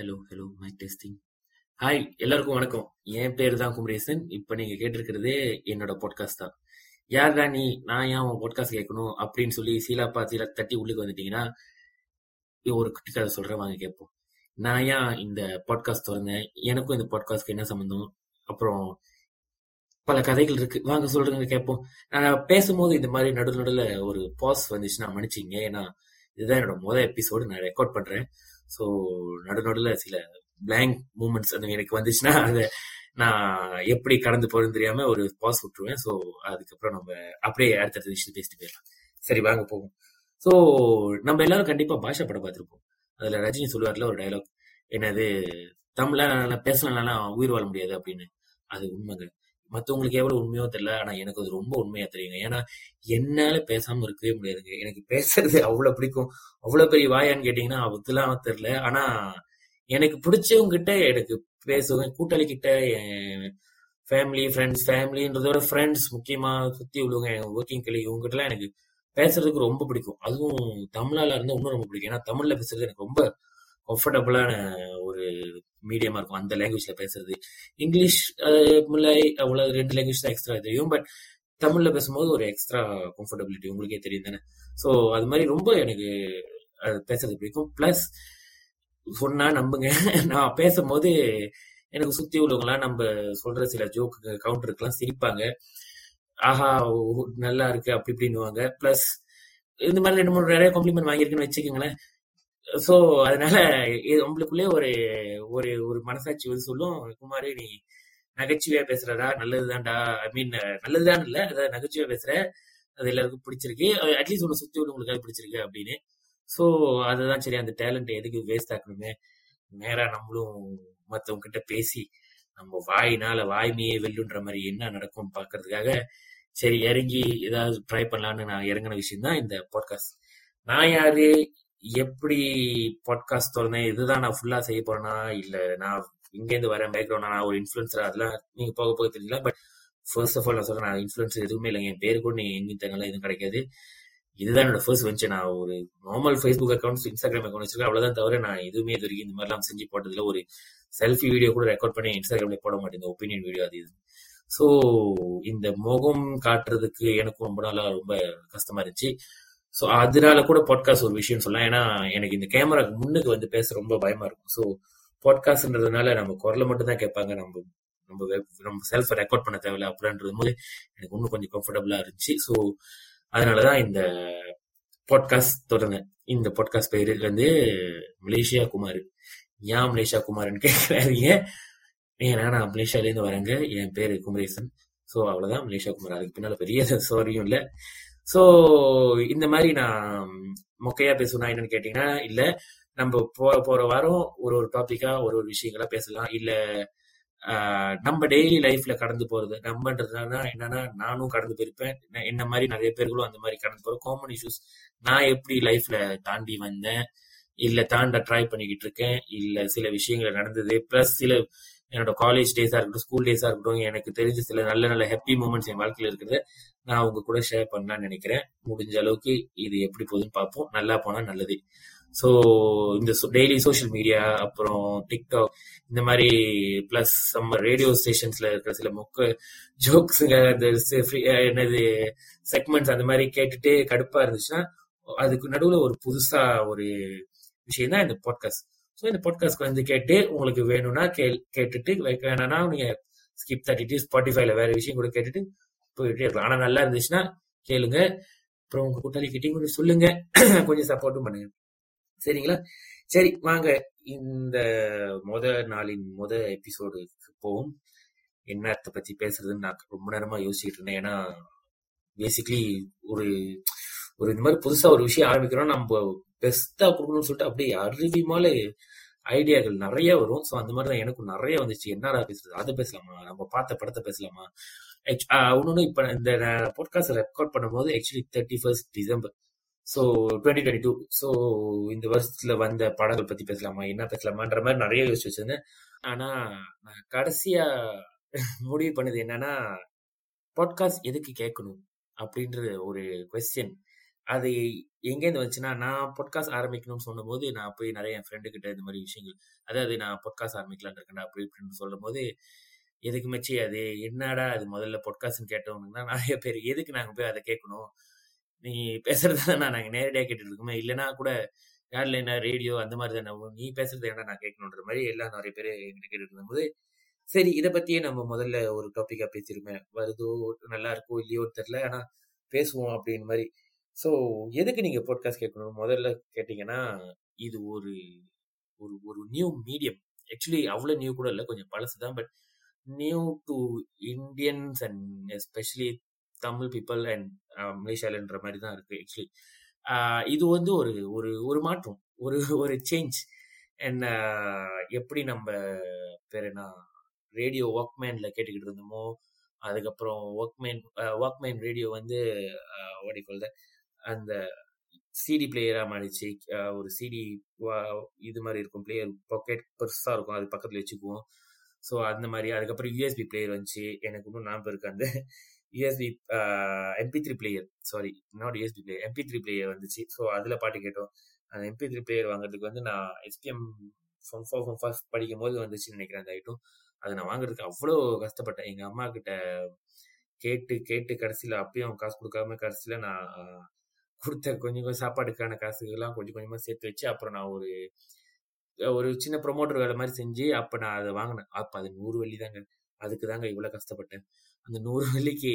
Hello hello mic testing hi எல்லாருக்கும் வணக்கம். என் பேர் தான் குமரேசன். இப்போ நீங்க கேட்டிருக்கிறதே என்னோட பாட்காஸ்ட் தான். யார் தான் நீ? நான் ஏன் உன் பாட்காஸ்ட் கேட்கணும்? அப்படின்னு சொல்லி சீலாப்பா சீலா தட்டி உள்ளுக்கு வந்துட்டீங்கன்னா ஒரு குட்டி கதை சொல்றேன். வாங்க கேட்போம். நான் ஏன் இந்த பாட்காஸ்ட் திறந்தேன் எனக்கும் இந்த பாட்காஸ்ட்க்கு என்ன சம்மந்தம் அப்புறம் பல கதைகள் இருக்கு. வாங்க சொல்றேங்க கேட்போம். நான் பேசும்போது இந்த மாதிரி நடு நடுவில் ஒரு பாஸ் வந்துச்சுன்னா மன்னிச்சிங்க. ஏன்னா இதுதான் என்னோட முதல் எபிசோடு நான் ரெக்கார்ட் பண்றேன். ஸோ நடு நடுவில் சில பிளாங்க் மூமெண்ட்ஸ் அந்த எனக்கு வந்துச்சுன்னா அதை நான் எப்படி கடந்து போறேன்னு தெரியாம ஒரு பாஸ் விட்டுருவேன். ஸோ அதுக்கப்புறம் நம்ம அப்படியே அடுத்தடுத்த விஷயத்தை பேசிட்டு போயிடலாம். சரி வாங்க போவோம். ஸோ நம்ம எல்லாரும் கண்டிப்பா பாஷா படம் பார்த்துருப்போம். அதுல ரஜினி சொல்லுவார்ல ஒரு டைலாக் என்னது தமிழ்ல நான் உயிர் வாழ முடியாது அப்படின்னு. அது உண்மைங்க. மற்றவங்களுக்கு எவ்வளவு உண்மையோ தெரியல. ஆனா எனக்கு அது ரொம்ப உண்மையா தெரியுங்க. ஏன்னா என்னால பேசாம இருக்கவே முடியாதுங்க. எனக்கு பேசுறது அவ்வளவு பிடிக்கும். அவ்வளவு பெரிய வாயான்னு கேட்டீங்கன்னா அதெல்லாம் தெரியல. ஆனா எனக்கு பிடிச்சவங்கிட்ட எனக்கு பேசுவேன். கூட்டாளி கிட்ட என் ஃபேமிலி ஃப்ரெண்ட்ஸ் ஃபேமிலின்றதோட ஃப்ரெண்ட்ஸ் முக்கியமா சுத்தி உள்ளவங்க என் ஒர்க்கிங் கிளி இவங்ககிட்டலாம் எனக்கு பேசுறதுக்கு ரொம்ப பிடிக்கும். அதுவும் தமிழால இருந்தா இன்னும் ரொம்ப பிடிக்கும். ஏன்னா தமிழ்ல பேசுறது எனக்கு ரொம்ப கம்ஃபர்டபுளான ஒரு மீடியமா இருக்கும். அந்த லாங்குவேஜ்ல பேசுறது. இங்கிலீஷ் முல்லை அவ்வளவு ரெண்டு லாங்குவேஜ் தான் எக்ஸ்ட்ரா தெரியும். பட் தமிழ்ல பேசும்போது ஒரு எக்ஸ்ட்ரா கம்ஃபர்டபிலிட்டி உங்களுக்கே தெரியும் தானே? ஸோ அது மாதிரி ரொம்ப எனக்கு அது பேசுறது பிடிக்கும். பிளஸ் சொன்னா நம்புங்க. நான் பேசும்போது எனக்கு சுத்தி உள்ளவங்களாம் நம்ம சொல்ற சில ஜோக்கு கவுண்டருக்குலாம் சிரிப்பாங்க. ஆஹா நல்லா இருக்கு. அப்படி இப்படின்னுவாங்க. பிளஸ் இந்த மாதிரி ரெண்டு மூணு நிறைய காம்ப்ளிமெண்ட் வாங்கியிருக்குன்னு வச்சுக்கோங்களேன். ஸோ அதனால உங்களுக்குள்ளே ஒரு ஒரு ஒரு மனசாட்சி வந்து சொல்லும். குமார் நீ நகைச்சுவையா பேசுறதா? நல்லதுதான்டா. ஐ மீன் நல்லதுதான் இல்ல. அதாவது நகைச்சுவையா பேசுற. அது எல்லாருக்கும் பிடிச்சிருக்கு. அட்லீஸ்ட் உன்னை சுத்தி உள்ளவங்களுக்கு பிடிச்சிருக்கு அப்படின்னு. ஸோ அதுதான் சரி. அந்த டேலண்ட் எதுக்கு வேஸ்ட் ஆக்கணுமே? நேரா நம்மளும் மற்றவங்க கிட்ட பேசி நம்ம வாயினால வாய்மையே வெல்லுன்ற மாதிரி என்ன நடக்கும்னு பாக்குறதுக்காக சரி இறங்கி ஏதாவது ட்ரை பண்ணலான்னு நான் இறங்கின விஷயம் தான் இந்த பாட்காஸ்ட் நான் யாரு? எப்படி பாட்காஸ்ட் திறந்தேன் இதுதான் நான் ஃபுல்லா செய்ய போறேனா? இல்ல நான் இங்கேருந்து வரேன் பேக்ரவுண்ட் நான் ஒரு இன்ஃபுளுசர் அதெல்லாம் நீங்க போக போக தெரியல பட் ஃபர்ஸ்ட் ஆஃப் ஆல் நான் சொல்றேன் நான் இன்ஃபுளுசர் எதுவுமே இல்லைங்க. என் பேர் கூட நீங்க எங்கேயும் தங்கலாம் எதுவும் கிடைக்காது. இதுதான் என்னோட ஃபர்ஸ்ட் வெஞ்சர் நான் ஒரு normal Facebook accounts Instagram account வச்சிருக்கேன். அவ்வளவுதான் தவிர நான் எதுவுமே இது வரைக்கும் இந்த மாதிரிலாம் செஞ்சு போட்டதுல ஒரு செல்ஃபி வீடியோ கூட ரெக்கார்ட் பண்ணி இன்ஸ்டாகிராம்ல போட மாட்டேங்குது ஒப்பீனியன் வீடியோ அது இது. ஸோ இந்த முகம் காட்டுறதுக்கு எனக்கும் ரொம்ப நாளா ரொம்ப கஷ்டமா இருந்துச்சு. ஸோ அதனால கூட பாட்காஸ்ட் ஒரு விஷயம் சொல்லலாம். ஏன்னா எனக்கு இந்த கேமராக்கு முன்னுக்கு வந்து பேச ரொம்ப பயமா இருக்கும். ஸோ பாட்காஸ்ட்ன்றதுனால நம்ம குரலை மட்டும் தான் கேட்பாங்க. நம்ம நம்ம நம்ம செல்ஃப் ரெக்கார்ட் பண்ண தேவையில்ல அப்படின்றது போது எனக்கு இன்னும் கொஞ்சம் கம்ஃபர்டபுளா இருந்துச்சு. ஸோ அதனாலதான் இந்த பாட்காஸ்ட் தொடர்ந்தேன். இந்த பாட்காஸ்ட் பேரு வந்து மலேசியா குமார். ஏன் மலேசியா குமார்னு கேட்கறாதீங்க. ஏன்னா நான் மலேசியாலேருந்து வரேங்க. என் பேரு குமரேசன். ஸோ அவ்வளோதான் மலேசியா குமார். அதுக்கு பின்னால் பெரிய சோரியும் இல்லை. ஸோ இந்த மாதிரி நான் மொக்கையா பேசணும் என்னன்னு கேட்டீங்கன்னா இல்ல நம்ம போற போற வாரம் ஒரு ஒரு டாபிக்கா ஒரு ஒரு விஷயங்களா பேசலாம். இல்ல நம்ம டெய்லி லைஃப்ல கடந்து போறது நம்மன்றதுனா என்னன்னா நானும் கடந்து போயிருப்பேன். என்ன மாதிரி நிறைய பேர்களும் அந்த மாதிரி கடந்து போறோம் காமன் இஷ்யூஸ் நான் எப்படி லைஃப்ல தாண்டி வந்தேன் இல்ல தாண்ட ட்ரை பண்ணிக்கிட்டு இருக்கேன் இல்ல சில விஷயங்கள் நடந்தது பிளஸ் சில என்னோட காலேஜ் டேஸா இருக்கட்டும் ஸ்கூல் டேஸா இருக்கட்டும் எனக்கு தெரிஞ்ச சில நல்ல நல்ல ஹாப்பி மூமெண்ட்ஸ் என் வாழ்க்கையில் இருக்கிறத நான் உங்க கூட ஷேர் பண்ணலாம்னு நினைக்கிறேன். முடிஞ்ச அளவுக்கு இது எப்படி போகுதுன்னு பார்ப்போம். நல்லா போனா நல்லது. ஸோ இந்த டெய்லி சோஷியல் மீடியா அப்புறம் டிக்டாக் இந்த மாதிரி பிளஸ் நம்ம ரேடியோ ஸ்டேஷன்ஸ்ல இருக்கிற சில மொக்க ஜோக்ஸுங்க அந்த என்னது செக்மெண்ட்ஸ் அந்த மாதிரி கேட்டுட்டு கடுப்பா இருந்துச்சுன்னா அதுக்கு நடுவில் ஒரு புதுசா ஒரு விஷயம் தான் இந்த பாட்காஸ்ட் ஸோ இந்த பாட்காஸ்ட் வந்து கேட்டு உங்களுக்கு வேணும்னா கே கேட்டுட்டு வேணாம்னா நீங்க ஸ்கிப் தட்டிட்டு ஸ்பாட்டிஃபைல வேற விஷயம் கூட கேட்டுட்டு போயிட்டே இருக்கலாம். ஆனா நல்லா இருந்துச்சுன்னா கேளுங்க. அப்புறம் உங்க கூட்டாளி கிட்டையும் கொஞ்சம் சொல்லுங்க. கொஞ்சம் சப்போர்ட்டும் பண்ணுங்க. சரிங்களா? சரி வாங்க. இந்த முத நாளின் முத எபிசோடுக்கு போவோம். என்னத்தை பத்தி பேசுறதுன்னு நான் ரொம்ப நேரமா யோசிச்சுட்டு இருந்தேன். ஏன்னா பேசிக்லி ஒரு ஒரு இந்த மாதிரி புதுசா ஒரு விஷயம் ஆரம்பிக்கிறோம் நம்ம பெஸ்டா கொடுக்கணும்னு சொல்லிட்டு அப்படியே அருவிமால ஐடியாக்கள் நிறைய வரும். ஸோ அந்த மாதிரி தான் எனக்கும் நிறைய வந்துச்சு. என்னடா பேசுறது? அதை பேசலாமா? நம்ம பார்த்த படத்தை பேசலாமா? ஒன்னொன்னு இப்ப இந்த பாட்காஸ்ட் ரெக்கார்ட் பண்ணும்போது actually thirty first December so twenty twenty two so இந்த வருஷத்துல வந்த படங்கள் பத்தி பேசலாமா? என்ன பேசலாமான்ற மாதிரி நிறைய யோசிச்சு வச்சிருந்தேன். ஆனா நான் கடைசியா முடிவு பண்ணது என்னன்னா பாட்காஸ்ட் எதுக்கு கேட்கணும்? அப்படின்ற ஒரு கொஸ்டின் அது எங்கேருந்து வந்துச்சுன்னா நான் பொட்காஸ்ட் ஆரம்பிக்கணும்னு சொன்னபோது நான் போய் நிறைய என் ஃப்ரெண்டு கிட்ட இந்த மாதிரி விஷயங்கள் அதாவது நான் பொட்காஸ்ட் ஆரம்பிக்கலான்னு இருக்கேன் அப்படி இப்படின்னு சொல்லும் போது எதுக்கு மச்சி அது என்னடா அது முதல்ல பொட்காஸ்ட்னு கேட்டவனுங்கன்னா நிறைய பேர் எதுக்கு நாங்கள் போய் அதை கேட்கணும்? நீ பேசுறதா நான் நாங்கள் நேரடியாக கேட்டுட்டு இருக்கோமே இல்லைன்னா கூட யாரில் என்ன ரேடியோ அந்த மாதிரி தானே நீ பேசுறது என்ன நான் கேட்கணுன்ற மாதிரி எல்லாம் நிறைய பேர் எங்கிட்ட கேட்டுட்டு இருந்தபோது சரி இதை பற்றியே நம்ம முதல்ல ஒரு டாப்பிக்காக பேசியிருப்பேன் வருதோ நல்லா இருக்கோ இல்லையோ தெரில ஆனால் பேசுவோம் அப்படின்னு மாதிரி ஸோ எதுக்கு நீங்கள் பாட்காஸ்ட் கேட்கணும் முதல்ல கேட்டீங்கன்னா இது ஒரு ஒரு ஒரு நியூ மீடியம் ஆக்சுவலி அவ்வளோ நியூ கூட இல்லை கொஞ்சம் பழசு தான் but new to Indians and especially Tamil people and மலேசியாலன்ற மாதிரி தான் இருக்குது ஆக்சுவலி இது வந்து ஒரு ஒரு ஒரு மாற்றம் ஒரு ஒரு சேஞ்ச் அண்ட் uh, எப்படி நம்ம பேர் என்ன ரேடியோ ஒர்க்மேனில் கேட்டுக்கிட்டு இருந்தோமோ அதுக்கப்புறம் ஒர்க்மேன் ஒர்க்மேன் ரேடியோ வந்து uh, ஓடிக்கொள்ள அந்த சிடி பிளேயரா மாறிச்சு ஒரு சிடி இது மாதிரி இருக்கும் பிளேயர் பாக்கெட் பெருசா இருக்கும். அது பக்கத்துல வச்சுக்குவோம். ஸோ அந்த மாதிரி அதுக்கப்புறம் யூஎஸ்பி பிளேயர் வந்துச்சு. எனக்கு இன்னும் ஞாபகம் இருக்கு. அந்த USB MP three player sorry not USB player MP three player வந்துச்சு. ஸோ அதில் பாட்டு கேட்டோம். அந்த எம்பி த்ரீ பிளேயர் வாங்குறதுக்கு வந்து நான் SPM form four form first படிக்கும் போது வந்துச்சுன்னு நினைக்கிறேன் அந்த ஐட்டம் அதை நான் வாங்குறதுக்கு அவ்வளோ கஷ்டப்பட்டேன். எங்கள் அம்மா கிட்ட கேட்டு கேட்டு கடைசியில் அப்பயும் காசு கொடுக்காம கடைசியில் நான் கொடுத்த கொஞ்சம் கொஞ்சம் சாப்பாடுக்கான காசுகள்லாம் கொஞ்சம் கொஞ்சமாக சேர்த்து வச்சு அப்புறம் நான் ஒரு ஒரு சின்ன ப்ரொமோட்டர் வேலை மாதிரி செஞ்சு அப்போ நான் அதை வாங்கினேன். அப்போ அது நூறு வெள்ளி தாங்க அதுக்கு தாங்க இவ்வளோ கஷ்டப்பட்டேன். அந்த நூறு வெள்ளிக்கு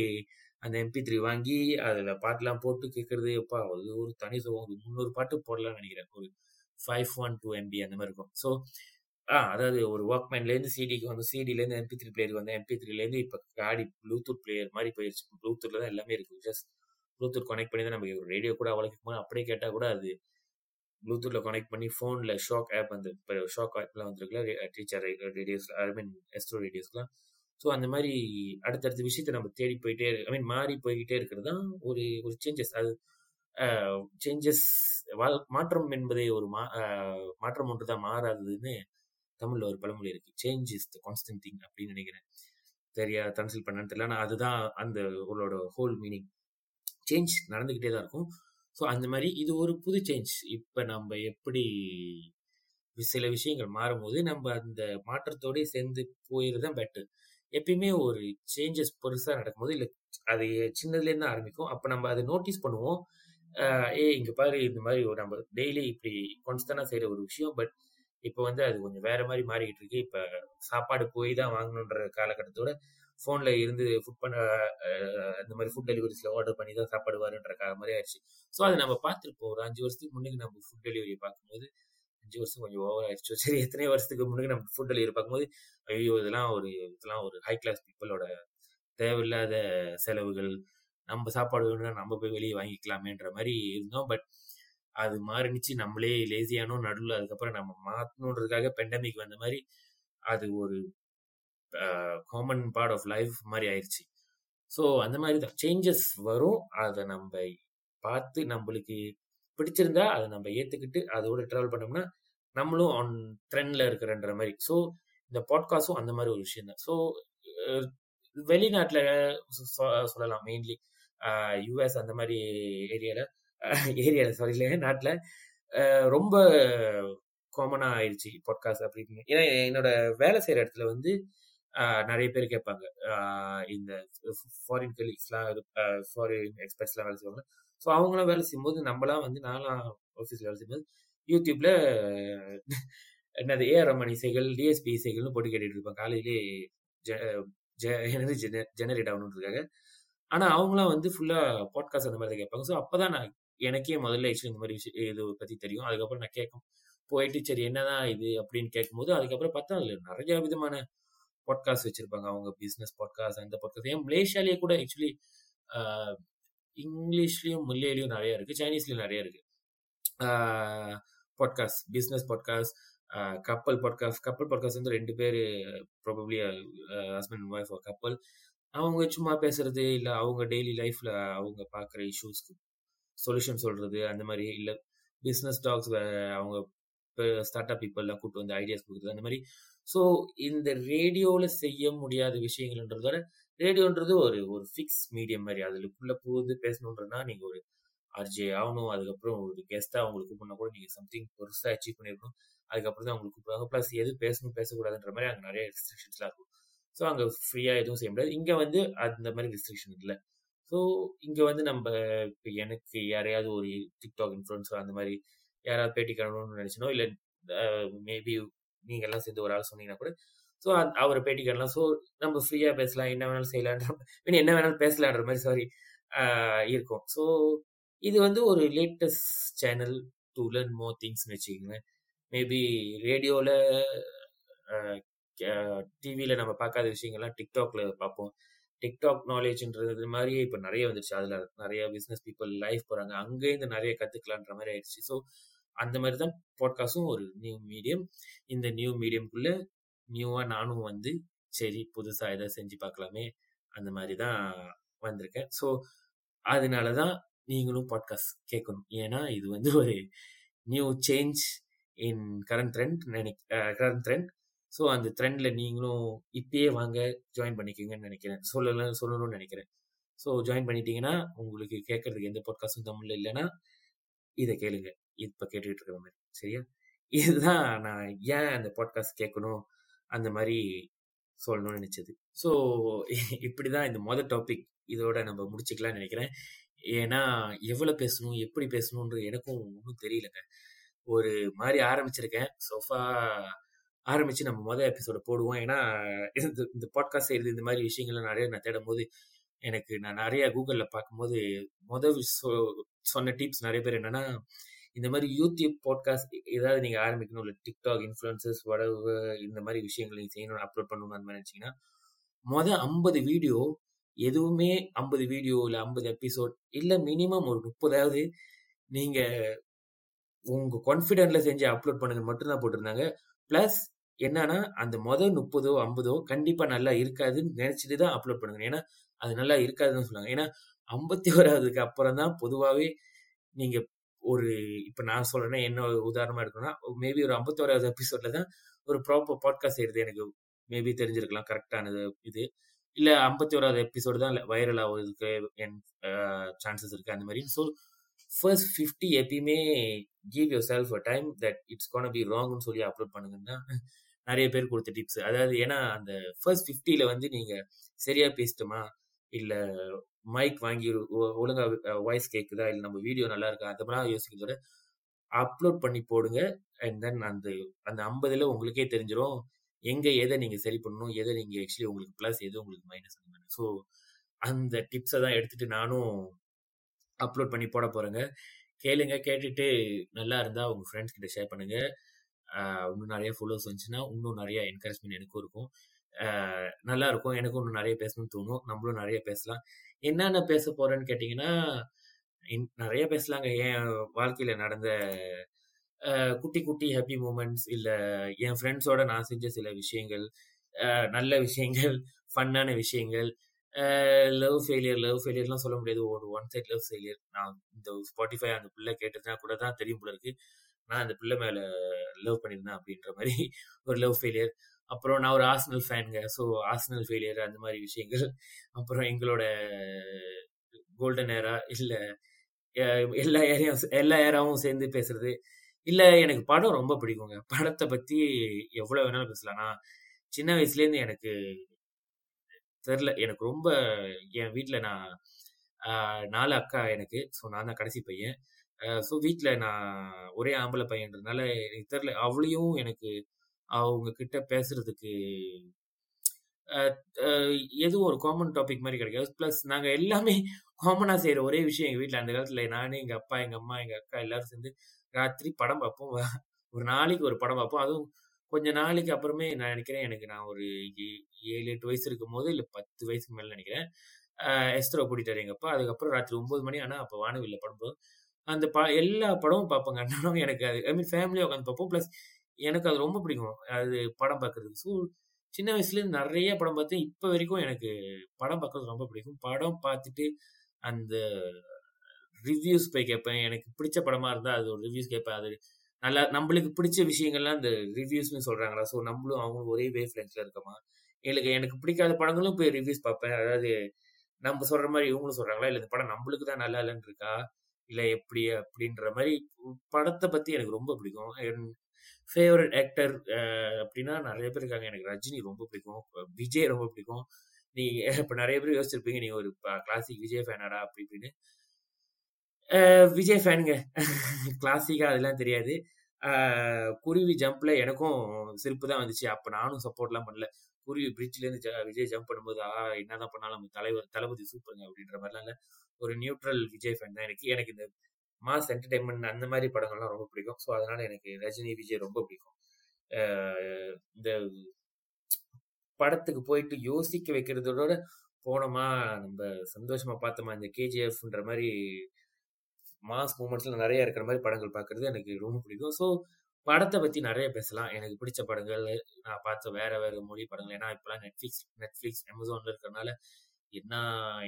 அந்த எம்பி த்ரீ வாங்கி அதில் பாட்டுலாம் போட்டு கேட்குறது எப்பா அது ஒரு தனி சுகம். ஒரு முந்நூறு பாட்டு போடலாம்னு நினைக்கிறேன். ஒரு ஃபைவ் ஒன் டூ எம்பி அந்த மாதிரி இருக்கும். ஸோ ஆ அதாவது ஒரு வாக்மேன்லேருந்து சிடிக்கு வந்து சிடிலேருந்து எம்பி த்ரீ பிளேயருக்கு வந்து எம்பி த்ரீலேருந்து இப்போ காடி ப்ளூடூத் பிளேயர் மாதிரி போயிடுச்சு ப்ளூடூத்தில் தான் எல்லாமே இருக்குது ஜஸ்ட் ப்ளூடூத் கனெக்ட் பண்ணி தான் நம்ம ரேடியோ கூட அவ்வளோ அப்படியே கேட்டால் கூட அது ப்ளூடூத்ல கனெக்ட் பண்ணி ஃபோனில் ஷாக் ஆப் அந்த இப்போ ஷாக் ஆப்லாம் வந்துருக்குல்ல teacher radios I mean Astro ரேடியோஸ்லாம் so அந்த மாதிரி அடுத்தடுத்த விஷயத்த நம்ம தேடி போயிட்டே ஐ மீன் மாறி போய்கிட்டே இருக்கிறது தான் ஒரு ஒரு சேஞ்சஸ் அது uh, சேஞ்சஸ் வாழ் மாற்றம் என்பதே ஒரு மா uh, மாற்றம் ஒன்று தான் மாறாததுன்னு தமிழ்ல ஒரு பழமொழி இருக்கு. Change is the constant thing அப்படின்னு நினைக்கிறேன். சரியா தன்சில் பண்ணன்னு தெரியல. ஆனால் அதுதான் அந்த உங்களோட ஹோல் மீனிங் சேஞ்ச் நடந்துகிட்டே தான் இருக்கும். ஸோ அந்த மாதிரி இது ஒரு புது சேஞ்ச் இப்போ நம்ம எப்படி சில விஷயங்கள் மாறும்போது நம்ம அந்த மாற்றத்தோடய சேர்ந்து போயிடுறது தான் பெட்டர் எப்பயுமே ஒரு சேஞ்சஸ் பெருசாக நடக்கும்போது இல்லை அது சின்னதுலேருந்து ஆரம்பிக்கும். அப்போ நம்ம அதை நோட்டீஸ் பண்ணுவோம். ஏ இங்கே பாரு இந்த மாதிரி நம்ம டெய்லி இப்படி கான்ஸ்டண்டாக செய்கிற ஒரு விஷயம். பட் இப்போ வந்து அது கொஞ்சம் வேற மாதிரி மாறிக்கிட்டு இருக்கு. இப்போ சாப்பாடு போய் தான் வாங்கணுன்ற காலகட்டத்தோட ஃபோனில் இருந்து ஃபுட் பண்ண இந்த மாதிரி ஃபுட் டெலிவரிஸில் ஆர்டர் பண்ணி தான் சாப்பாடுவாருன்ற மாதிரி ஆயிடுச்சு. ஸோ அதை நம்ம பார்த்துருப்போம் ஒரு அஞ்சு வருஷத்துக்கு முன்னாடி நம்ம ஃபுட் டெலிவரி பார்க்கும்போது அஞ்சு வருஷம் கொஞ்சம் ஓவர் ஆயிடுச்சு. சரி எத்தனை வருஷத்துக்கு முன்னாடி நம்ம ஃபுட் டெலிவரி பார்க்கும்போது ஐயோ இதெல்லாம் ஒரு இதெல்லாம் ஒரு ஹை கிளாஸ் பீப்புளோட தேவையில்லாத செலவுகள். நம்ம சாப்பாடு வேணும்னா நம்ம போய் வெளியே வாங்கிக்கலாமேன்ற மாதிரி இருந்தோம். பட் அது மாறினுச்சு நம்மளே லேசியானோ நடுவில் அதுக்கப்புறம் நம்ம மாற்றணுன்றதுக்காக பெண்டமிக் வந்த மாதிரி அது ஒரு காமன் பார்ட் ஆஃப் லைஃப் மாதிரி ஆயிடுச்சு ஸோ அந்த மாதிரி தான். சேஞ்சஸ் வரும். அதை நம்ம பார்த்து நம்மளுக்கு பிடிச்சிருந்தா அதை நம்ம ஏற்றுக்கிட்டு அதோட ட்ராவல் பண்ணோம்னா நம்மளும் ஆன் ட்ரெண்டில் இருக்கிறன்ற மாதிரி. ஸோ இந்த பாட்காஸ்டும் அந்த மாதிரி ஒரு விஷயம் தான். ஸோ வெளிநாட்டில் சொல்லலாம். மெயின்லி யூஎஸ் அந்த மாதிரி ஏரியாவில் ஏரியாவில் சாரி இல்லை நாட்டில் ரொம்ப காமனாக ஆயிடுச்சு பாட்காஸ்ட் அப்படின்னு ஏன்னா என்னோட வேலை செய்கிற இடத்துல வந்து நிறைய பேர் கேட்பாங்க. இந்த ஃபாரின் கலீக்ஸ்லாம் ஃபாரின் எக்ஸ்பர்ட்ஸ்லாம் வேலை செய்வாங்க. ஸோ அவங்களாம் வேலை செய்யும்போது நம்மளாம் வந்து நான்லாம் ஆஃபீஸில் வேலை செய்யும்போது யூடியூப்ல என்னது ஏஆர் ரமன் இசைகள் டிஎஸ்பி இசைகள்னு போட்டு கேட்டுட்டு இருப்பாங்க. காலையிலே ஜென ஜெனரேட் ஆகணுன்றதுக்காக. ஆனால் அவங்களாம் வந்து ஃபுல்லாக பாட்காஸ்ட் அந்த மாதிரி தான் கேட்பாங்க. ஸோ அப்போ தான் நான் எனக்கே முதல்ல ஆக்சுவலி இந்த மாதிரி விஷயம் இது பற்றி தெரியும். அதுக்கப்புறம் நான் கேட்கும். போயிட்டு சரி என்னதான் இது? அப்படின்னு கேட்கும்போது அதுக்கப்புறம் பார்த்தா அதில் நிறைய விதமான பாட்காஸ்ட் வச்சிருப்பாங்க. அவங்க பிஸ்னஸ் பாட்காஸ்ட் அந்த பாட்காஸ்ட் ஏன் மலேசியாலேயே கூட ஆக்சுவலி இங்கிலீஷ்லயும் மல்லியிலையும் நிறைய இருக்கு. சைனீஸ்லயும் நிறைய இருக்கு. பாட்காஸ்ட் பிஸ்னஸ் பாட்காஸ்ட் கப்பல் பாட்காஸ்ட் கப்பல் பாட்காஸ்ட் வந்து ரெண்டு பேர் ப்ராபப்ளி ஹஸ்பண்ட் அண்ட் ஒய்ஃப் கப்பல் அவங்க சும்மா பேசுறது இல்லை அவங்க டெய்லி லைஃப்ல அவங்க பார்க்குற இஷ்யூஸ்க்கு சொல்யூஷன் சொல்றது அந்த மாதிரி இல்லை. பிஸ்னஸ் டாக்ஸ் அவங்க ஸ்டார்ட் அப் பீப்புள்லாம் கூப்பிட்டு வந்து ஐடியாஸ் கொடுக்குறது அந்த மாதிரி ஸோ இந்த ரேடியோவில் செய்ய முடியாத விஷயங்கள்ன்றதோட ரேடியோன்றது ஒரு ஒரு ஃபிக்ஸ் மீடியம் மாதிரி. அதுக்குள்ள போகுது பேசணுன்றதுனா நீங்கள் ஒரு ஆர்ஜே ஆகணும். அதுக்கப்புறம் ஒரு கெஸ்ட்டாக அவங்களுக்கு கூப்பிடணும் கூட நீங்கள் சம்திங் பெருசாக அச்சீவ் பண்ணியிருக்கணும் அதுக்கப்புறம் தான் அவங்களுக்கு கூப்பிடுவாங்க. ப்ளஸ் எது பேசணும் பேசக்கூடாதுன்ற மாதிரி அங்கே நிறைய ரெஸ்ட்ரிக்ஷன்ஸ்லாம் இருக்கும். ஸோ அங்கே ஃப்ரீயாக எதுவும் செய்ய முடியாது. இங்கே வந்து அந்த மாதிரி ரெஸ்ட்ரிக்ஷன் இல்லை. ஸோ இங்கே வந்து நம்ம இப்போ எனக்கு யாரையாவது ஒரு டிக்டாக் இன்ஃப்ளூன்ஸோ அந்த மாதிரி யாராவது பேட்டி காணணும்னு நினச்சினோ இல்லை மேபி நீங்கள் எல்லாம் சேர்ந்து ஒரு ஆள் சொன்னீங்கன்னா கூட ஸோ அவரை பேட்டி காணலாம் ஸோ நம்ம ஃப்ரீயாக பேசலாம். என்ன வேணாலும் செய்யலான்ற என்ன வேணாலும் பேசலான்ற மாதிரி சாரி இருக்கும். ஸோ இது வந்து ஒரு latest channel to learn more திங்ஸ்னு வச்சுக்கோங்களேன். மேபி ரேடியோவில் டிவியில் நம்ம பார்க்காத விஷயங்கள்லாம் டிக்டாக்ல பார்ப்போம். டிக்டாக் நாலேஜ்ன்றது மாதிரியே இப்போ நிறைய வந்துருச்சு. அதில் நிறைய பிஸ்னஸ் பீப்புள் லைஃப் போகிறாங்க அங்கேருந்து நிறைய கற்றுக்கலான்ற மாதிரி ஆயிடுச்சு. ஸோ அந்த மாதிரி தான் பாட்காஸ்டும் ஒரு நியூ மீடியம் இந்த நியூ மீடியம்குள்ளே நியூவாக நானும் வந்து சரி புதுசாக எதாவது செஞ்சு பார்க்கலாமே அந்த மாதிரி தான் வந்திருக்கேன். ஸோ அதனால தான் நீங்களும் பாட்காஸ்ட் கேட்கணும். ஏன்னா இது வந்து ஒரு new change in current trend நினைக் current trend so அந்த ட்ரெண்டில் நீங்களும் இப்பயே வாங்க ஜாயின் பண்ணிக்கோங்கன்னு நினைக்கிறேன். சொல்லல சொல்லணும்னு நினைக்கிறேன். ஸோ ஜாயின் பண்ணிட்டீங்கன்னா உங்களுக்கு கேட்கறதுக்கு எந்த பாட்காஸ்டும் தமிழில் இல்லைன்னா இதை கேளுங்க. இப்போ கேட்டுக்கிட்டு இருக்கிற மாதிரி. சரியா? இதுதான் நான் ஏன் அந்த பாட்காஸ்ட் கேட்கணும்? அந்த மாதிரி சொல்லணும்னு நினைச்சது. ஸோ இப்படி தான் இந்த மொதல் டாபிக் இதோட நம்ம முடிச்சுக்கலாம்னு நினைக்கிறேன். ஏன்னா எவ்வளோ பேசணும்? எப்படி பேசணுன்ற எனக்கும் ஒன்றும் தெரியலங்க. ஒரு மாதிரி ஆரம்பிச்சிருக்கேன். சோஃபா ஆரம்பிச்சு நம்ம மொதல் எபிசோட போடுவோம். ஏன்னா இந்த இந்த பாட்காஸ்ட் செய்யறது இந்த மாதிரி விஷயங்கள்லாம் நிறைய நான் தேடும் போது எனக்கு நான் நிறைய கூகுளில் பார்க்கும்போது மொதல் சொன்ன டிப்ஸ் நிறைய பேர் என்னன்னா இந்த மாதிரி யூடியூப் பாட்காஸ்ட் ஏதாவது நீங்கள் ஆரம்பிக்கணும். இல்லை டிக்டாக் இன்ஃப்ளூன்சஸ் வடவு இந்த மாதிரி விஷயங்கள் நீங்கள் செய்யணும் அப்லோட் பண்ணணும் அந்த மாதிரி நினச்சிங்கன்னா மொதல் ஐம்பது வீடியோ எதுவுமே ஐம்பது வீடியோ இல்லை ஐம்பது எபிசோட் இல்லை மினிமம் ஒரு முப்பதாவது நீங்கள் உங்கள் கான்ஃபிடென்ட்ல செஞ்சு அப்லோட் பண்ணுங்க மட்டும்தான் போட்டிருந்தாங்க. ப்ளஸ் என்னன்னா அந்த மொதல் முப்பதோ ஐம்பதோ கண்டிப்பாக நல்லா இருக்காதுன்னு நினச்சிட்டு தான் அப்லோட் பண்ணுங்க ஏன்னா அது நல்லா இருக்காதுன்னு சொல்லுவாங்க. ஏன்னா ஐம்பத்தி ஓராவதுக்கு அப்புறம் தான் பொதுவாகவே நீங்கள் ஒரு இப்போ நான் சொல்றேன்னா என்ன உதாரணமா எடுக்கணும்னா மேபி ஒரு ஐம்பத்தோராவது எபிசோட்ல தான் ஒரு ப்ராப்பர் பாட்காஸ்ட் செய்யறது எனக்கு மேபி தெரிஞ்சிருக்கலாம் கரெக்டானது இது. இல்லை ஐம்பத்தி ஓராவது எபிசோடு தான் வைரல் ஆகுறதுக்கு என் சான்சஸ் இருக்கு அந்த மாதிரி. ஸோ ஃபர்ஸ்ட் ஃபிஃப்டி எப்பயுமே give yourself a time that it's gonna be ராங்னு சொல்லி அப்லோட் பண்ணுங்கன்னா நிறைய பேர் கொடுத்த டிப்ஸ் அதாவது ஏன்னா அந்த ஃபர்ஸ்ட் ஃபிஃப்டியில் வந்து நீங்கள் சரியா பேசிட்டோமா இல்லை மைக் வாங்கி ஒழுங்கா வாய்ஸ் கேட்குதா இல்லை நம்ம வீடியோ நல்லா இருக்கா? அந்த மாதிரி யோசிக்கிறதோட அப்லோட் பண்ணி போடுங்க. அண்ட் தென் அந்த அந்த ஐம்பதுல உங்களுக்கே தெரிஞ்சிடும் எங்க எதை நீங்க சரி பண்ணணும்? எதை நீங்க ஆக்சுவலி உங்களுக்கு ப்ளஸ் எது உங்களுக்கு மைனஸ் அந்த மாதிரி. ஸோ அந்த டிப்ஸை தான் எடுத்துட்டு நானும் அப்லோட் பண்ணி போட போறேங்க. கேளுங்க கேட்டுட்டு நல்லா இருந்தா உங்க ஃப்ரெண்ட்ஸ் கிட்ட ஷேர் பண்ணுங்க. இன்னும் நிறைய ஃபாலோஸ் வந்துச்சுன்னா இன்னும் நிறைய என்கரேஜ்மெண்ட் எனக்கும் இருக்கும். நல்லா இருக்கும். எனக்கும் இன்னும் நிறைய பேசணும்னு தோணும். நம்மளும் நிறைய பேசலாம். என்னென்ன பேச போறேன்னு கேட்டிங்கன்னா நிறைய பேசலாங்க. என் வாழ்க்கையில் நடந்த குட்டி குட்டி ஹாப்பி மூமெண்ட்ஸ் இல்லை என் ஃப்ரெண்ட்ஸோட நான் செஞ்ச சில விஷயங்கள் நல்ல விஷயங்கள் ஃபன்னான விஷயங்கள் லவ் ஃபெயிலியர் லவ் ஃபெயிலியர்லாம் சொல்ல முடியாது. ஒரு ஒன் சைட் லவ் ஃபெயிலியர் நான் இந்த ஸ்பாட்டிஃபை அந்த பிள்ளை கேட்டதுனா கூட தான் தெரியும் போல இருக்கு. நான் அந்த பிள்ளை மேலே லவ் பண்ணியிருந்தேன் அப்படின்ற மாதிரி ஒரு லவ் ஃபெயிலியர் அப்புறம் நான் ஒரு ஆர்சனல் ஃபேனுங்க ஸோ ஆர்சனல் ஃபெயிலியர் அந்த மாதிரி விஷயங்கள். அப்புறம் எங்களோட கோல்டன் ஏரா இல்லை எல்லா ஏரியாவும் எல்லா ஏராவும் சேர்ந்து பேசுறது. இல்லை எனக்கு படம் ரொம்ப பிடிக்குங்க. படத்தை பற்றி எவ்வளோ வேணாலும் பேசலாம். நான் சின்ன வயசுலேருந்து எனக்கு தெரில. எனக்கு ரொம்ப என் வீட்டில் நான் நாலு அக்கா எனக்கு. ஸோ நான் தான் கடைசி பையன். ஸோ வீட்டில் நான் ஒரே ஆம்பளை பையன்றதுனால எனக்கு தெரில. அவளையும் எனக்கு அவங்க கிட்ட பேசுறதுக்கு எதுவும் ஒரு காமன் டாபிக் மாதிரி கிடைக்காது. ப்ளஸ் நாங்கள் எல்லாமே காமனாக செய்கிற ஒரே விஷயம் எங்கள் வீட்டில் அந்த காலத்தில் நானே எங்கள் அப்பா எங்கள் அம்மா எங்கள் அக்கா எல்லாரும் சேர்ந்து ராத்திரி படம் பார்ப்போம். ஒரு நாளைக்கு ஒரு படம் பார்ப்போம். அதுவும் கொஞ்ச நாளைக்கு அப்புறமே நான் நினைக்கிறேன் எனக்கு நான் ஒரு ஏழு எட்டு வயசு இருக்கும் போது இல்லை பத்து வயசுக்கு மேலே நினைக்கிறேன். எஸ்தரோ கூட்டிட்டாரு எங்கள் அப்பா. அதுக்கப்புறம் ராத்திரி ஒன்பது மணி ஆனால் அப்போ வானவில்லை படம் போதும் அந்த ப எல்லா படமும் பார்ப்பாங்க. அண்ணனும் எனக்கு அது ஐ மீன் ஃபேமிலியாக உட்காந்து பார்ப்போம். ப்ளஸ் எனக்கு அது ரொம்ப பிடிக்கும். அது படம் பார்க்கறது ஸோ சின்ன வயசுலேருந்து நிறைய படம் பார்த்து இப்போ வரைக்கும் எனக்கு படம் பார்க்கறது ரொம்ப பிடிக்கும். படம் பார்த்துட்டு அந்த ரிவ்யூஸ் போய் கேட்பேன். எனக்கு பிடிச்ச படமா இருந்தால் அது ஒரு ரிவ்யூஸ் கேட்பேன். அது நல்லா நம்மளுக்கு பிடிச்ச விஷயங்கள்லாம் அந்த ரிவ்யூஸ்னு சொல்கிறாங்களா ஸோ நம்மளும் அவங்களும் ஒரே வேவ் லென்த்ல இருக்கமா? எனக்கு எனக்கு பிடிக்காத படங்களும் போய் ரிவ்யூஸ் பார்ப்பேன். அதாவது நம்ம சொல்கிற மாதிரி இவங்களும் சொல்கிறாங்களா இல்லை இந்த படம் நம்மளுக்கு தான் நல்லா இல்லைன்னு இருக்கா? இல்லை எப்படி அப்படின்ற மாதிரி படத்தை பற்றி எனக்கு ரொம்ப பிடிக்கும். என் ஃபேவரட் ஆக்டர் அப்படின்னா நிறைய பேர் இருக்காங்க. எனக்கு ரஜினி ரொம்ப பிடிக்கும். விஜய் ரொம்ப பிடிக்கும். நீ இப்போ நிறைய பேர் யோசிச்சிருப்பீங்க நீ ஒரு கிளாசிக் விஜய் ஃபேனாடா அப்படி இப்படின்னு. விஜய் ஃபேனுங்க கிளாசிக்காக அதெல்லாம் தெரியாது. குருவி ஜம்ப்ல எனக்கும் சிரிப்பு தான் வந்துச்சு. அப்போ நானும் சப்போர்ட்லாம் பண்ணல. குருவி பிரிட்ஜ்லேருந்து விஜய் ஜம்ப் பண்ணும்போது ஆ என்னதான் பண்ணாலும் தலைவர் தளபதி சூப்பருங்க அப்படின்ற மாதிரிலாம் இல்லை. ஒரு நியூட்ரல் விஜய் ஃபேன் தான் எனக்கு. எனக்கு இந்த மாஸ் என்டர்டைன்மெண்ட் அந்த மாதிரி படங்கள்லாம் ரொம்ப பிடிக்கும். ஸோ அதனால எனக்கு ரஜினி விஜய் ரொம்ப பிடிக்கும். இந்த படத்துக்கு போயிட்டு யோசிக்க வைக்கிறதோட போனோமா நம்ம சந்தோஷமா பார்த்தோமா இந்த கேஜிஎஃப்ன்ற மாதிரி மாஸ் மூமெண்ட்ஸ்ல நிறைய இருக்கிற மாதிரி படங்கள் பார்க்கறது எனக்கு ரொம்ப பிடிக்கும். ஸோ படத்தை பத்தி நிறைய பேசலாம். எனக்கு பிடிச்ச படங்கள் நான் பார்த்த வேற வேற மொழி படங்கள். ஏன்னா இப்பெல்லாம் நெட்ஃபிளிக்ஸ் நெட்ஃபிளிக்ஸ் அமேசான்ல இருக்கிறனால என்ன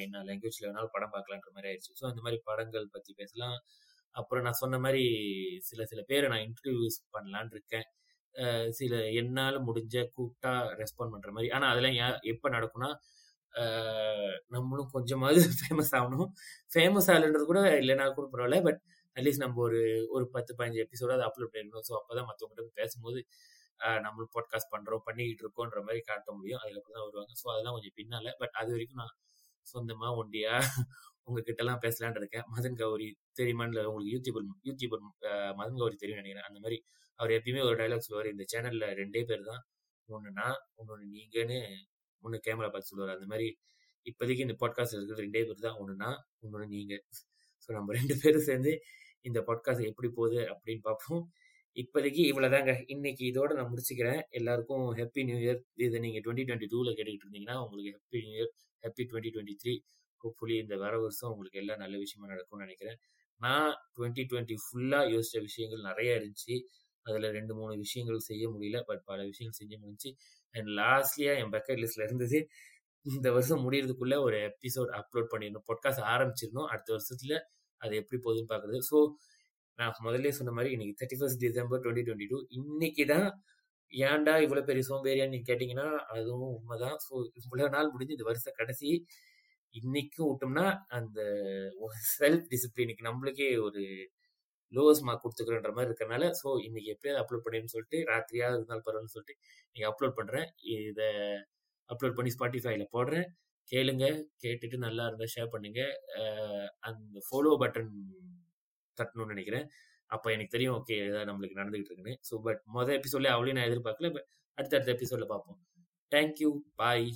என்ன லாங்குவேஜ்ல வேணாலும் படம் பார்க்கலான்ற மாதிரி ஆயிடுச்சு. ஸோ அந்த மாதிரி படங்கள் பத்தி பேசலாம். அப்புறம் நான் சொன்ன மாதிரி சில சில பேரை நான் இன்டர்வியூஸ் பண்ணலான்னு இருக்கேன். சில என்னால் முடிஞ்ச கூப்பிட்டா ரெஸ்பாண்ட் பண்ணுற மாதிரி ஆனால் அதெல்லாம் யா- நடக்கும்னா நம்மளும் கொஞ்சமாவது ஃபேமஸ் ஆகணும். ஃபேமஸ் ஆகலன்றது கூட இல்லைனா கூட பரவாயில்ல. பட் அட்லீஸ்ட் நம்ம ஒரு ஒரு பத்து பதினஞ்சு எபிசோட அதை அப்லோட் பண்ணிடணும் ஸோ அப்போ தான் மற்றவங்ககிட்ட பேசும்போது நம்மளும் பாட்காஸ்ட் பண்ணுறோம் பண்ணிக்கிட்டு இருக்கோன்ற மாதிரி காட்ட முடியும். அதுக்கப்புறம் தான் வருவாங்க. ஸோ அதெல்லாம் கொஞ்சம் பின்னால. பட் அது வரைக்கும் நான் சொந்தமா ஒண்டியா உங்ககிட்ட எல்லாம் பேசலான் இருக்கேன். மதன் கௌரி தெரியுமான்னு உங்களுக்கு யூடியூபர் யூடியூபர் மதன் கௌரி தெரியும் நினைக்கிறேன். அந்த மாதிரி அவர் எப்பயுமே ஒரு டைலாக் சொல்லுவார். இந்த சேனல்ல ரெண்டே பேர் தான். ஒன்று நான் இன்னொன்று நீங்கன்னு ஒன்று கேமரா பார்த்து சொல்லுவார். அந்த மாதிரி இப்போதைக்கு இந்த பாட்காஸ்ட் இருக்கிறது ரெண்டே பேர் தான். ஒன்று நான் இன்னொன்று நீங்க. ஸோ நம்ம ரெண்டு பேரும் சேர்ந்து இந்த பாட்காஸ்ட் எப்படி போகுது அப்படின்னு பார்ப்போம். இப்போதைக்கு இவ்வளோதாங்க இன்னைக்கு இதோட நான் முடிச்சுக்கிறேன். எல்லாருக்கும் ஹாப்பி நியூ இயர் இதை நீங்கள் டுவெண்ட்டி டுவெண்ட்டி டூவில் கேட்டுக்கிட்டு இருந்தீங்கன்னா உங்களுக்கு happy new year happy twenty twenty three hopefully இந்த வர வருஷம் உங்களுக்கு எல்லாம் நல்ல விஷயமா நடக்கும்னு நினைக்கிறேன். நான் டுவெண்ட்டி டுவெண்ட்டி ஃபுல்லாக யோசித்த விஷயங்கள் நிறைய இருந்துச்சு. அதில் ரெண்டு மூணு விஷயங்கள் செய்ய முடியல. பட் பல விஷயங்கள் செஞ்சு முடிஞ்சு அண்ட் லாஸ்ட்லியாக என் பக்கெட் லிஸ்ட்ல இருந்தது இந்த வருஷம் முடியறதுக்குள்ள ஒரு எபிசோட் அப்லோட் பண்ணிடணும். பொட்காஸ்ட் ஆரம்பிச்சிடணும். அடுத்த வருஷத்துல அது எப்படி போகுதுன்னு பார்க்குறது. ஸோ நான் முதல்ல சொன்ன மாதிரி இன்னைக்கு thirty first December twenty twenty two இன்னைக்கு தான் ஏன்டா இவ்வளோ பெரிய சோம்பேறியான்னு நீங்க கேட்டீங்கன்னா அதுவும் உண்மைதான். ஸோ இவ்வளோ நாள் முடிஞ்சு இந்த வருஷம் கடைசி இன்னைக்கும் விட்டோம்னா அந்த செல்ஃப் டிசிப்ளினுக்கு நம்மளுக்கே ஒரு லோவஸ்ட் மார்க் கொடுத்துக்கிறன்ற மாதிரி இருக்கறனால ஸோ இன்னைக்கு எப்படியாவது அப்லோட் பண்ணின்னு சொல்லிட்டு ராத்திரியாக இருந்தாலும் பரவாயில்ல சொல்லிட்டு இன்னைக்கு அப்லோட் பண்ணுறேன் இதை அப்லோட் பண்ணி ஸ்பாட்டிஃபைல போடுறேன். கேளுங்க கேட்டுட்டு நல்லா இருந்தால் ஷேர் பண்ணுங்க. அந்த ஃபாலோ பட்டன் தட்டணும்னு நினைக்கிறேன். அப்போ எனக்கு தெரியும் ஓகே ஏதாவது நம்மளுக்கு நடந்துகிட்டு இருக்குன்னு. ஸோ பட் மொதல் எபிசோட்லேயே அவளையும் நான் எதிர்பார்க்கல பட் அடுத்தடுத்த எபிசோட்ல பார்ப்போம். Thank you bye